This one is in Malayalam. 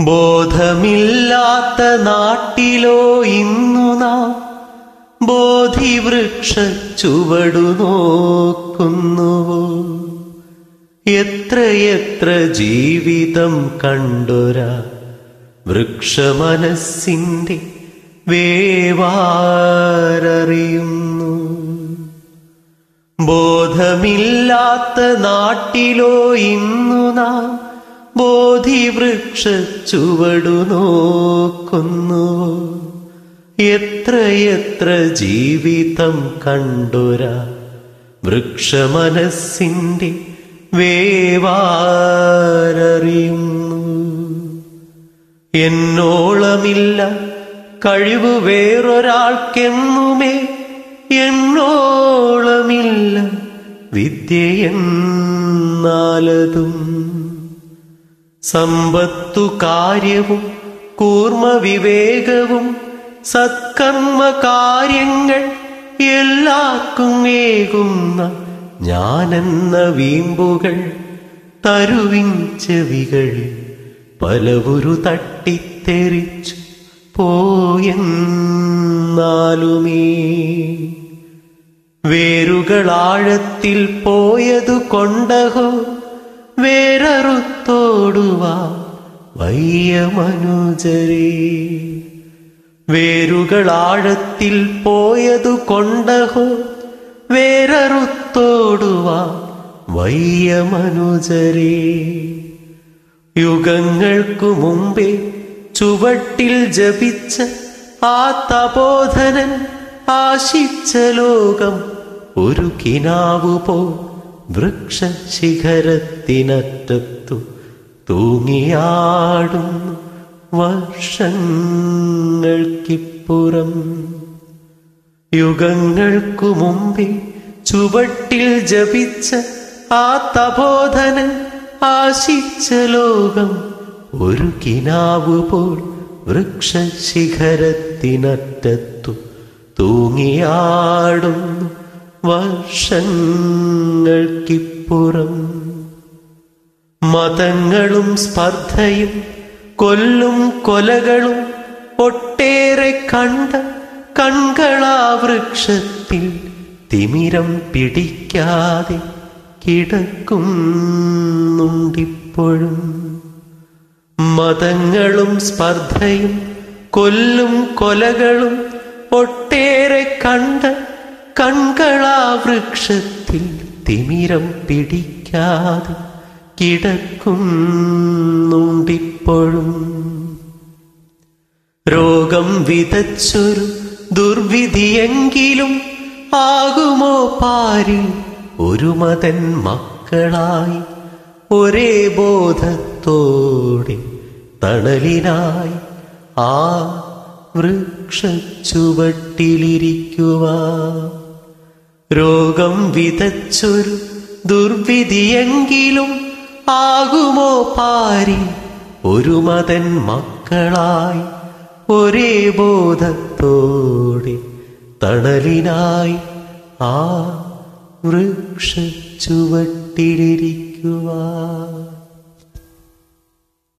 ബോധമില്ലാത്ത നാട്ടിലോ ഇന്നു നാം ബോധിവൃക്ഷ ചുവടു നോക്കുന്നുവോ? എത്രയെത്ര ജീവിതം കണ്ടൊരാ വൃക്ഷമനസ്സിന്റെ വേവാരറിയുന്നു. ബോധമില്ലാത്ത നാട്ടിലോ ഇന്നു നാം ബോധിവൃക്ഷ ചുവടു നോക്കുന്നു. എത്രയെത്ര ജീവിതം കണ്ടൊരാ വൃക്ഷമനസ്സിന്റെ വേവാരറിയുന്നു. എന്നോളമില്ല കഴിവ് വേറൊരാൾക്കെന്നുമേ. എന്നോളമില്ല വിദ്യയെന്നാലതും സമ്പത്തു കാര്യവും കൂർമ്മ വിവേകവും സത്കർമ്മ കാര്യങ്ങൾ എല്ലാവർക്കും ഏകുന്ന ഞാനെന്ന വീമ്പുകൾ തരുവിൻ ചെവികളിൽ പലവുരു തട്ടിത്തെറിച്ചു പോയെന്നാലുമേ. വേരുകളാഴത്തിൽ പോയതു കൊണ്ടഹോ വേരറുത്തോടുവാ. വയ്യ മനുജരേ. വേരുകളാഴത്തിൽ പോയതു കൊണ്ടഹോ വേരറുത്തോടുവാ. വയ്യ മനുജരേ. യുഗങ്ങൾക്കു മുമ്പേ ചുവട്ടിൽ ജപിച്ച ആ തപോധനൻ ആശിച്ച ലോകം ഒരു കിനാവു പോ വൃക്ഷശിഖരത്തിനറ്റത്തു തൂങ്ങിയാടുന്നു വർഷങ്ങൾക്കിപ്പുറം. യുഗങ്ങൾക്കു മുമ്പിൽ ചുവട്ടിൽ ജപിച്ച ആ തപോധനൻ ആശിച്ച ലോകം ഒരു കിനാവു പോൽ വൃക്ഷശിഖരത്തിനറ്റത്തു തൂങ്ങിയാടുന്നു വർഷങ്ങൾക്കിപ്പുറം മതങ്ങളും സ്പർദ്ധയും കൊല്ലും കൊലകളും ഒട്ടേറെ കണ്ട കൺകളാ വൃക്ഷത്തിൽ തിമിരം പിടിക്കാതെ കിടക്കുന്നുണ്ടിപ്പോഴും. മതങ്ങളും സ്പർദ്ധയും കൊല്ലും കൊലകളും ഒട്ടേറെ കണ്ട കൺകളാ വൃക്ഷത്തിൽ തിമിരം പിടിക്കാതെ കിടക്കുന്നുണ്ടിപ്പോഴും. രോഗം വിതച്ചൊരു ദുർവിധിയെങ്കിലും ആകുമോ പാരി ഒരു മതൻ മക്കളായി ഒരേ ബോധത്തോടെ തണലിനായി ആ വൃക്ഷച്ചുവട്ടിലിരിക്കുവാ. രോഗം വിതച്ചൊരു ദുർവിധിയെങ്കിലും ആകുമോ പാരി? ഒരു മതൻ മക്കളായി ഒരേ ബോധത്തോടെ തണലിനായി ആ വൃക്ഷച്ചുവട്ടിലിരിക്കുവാ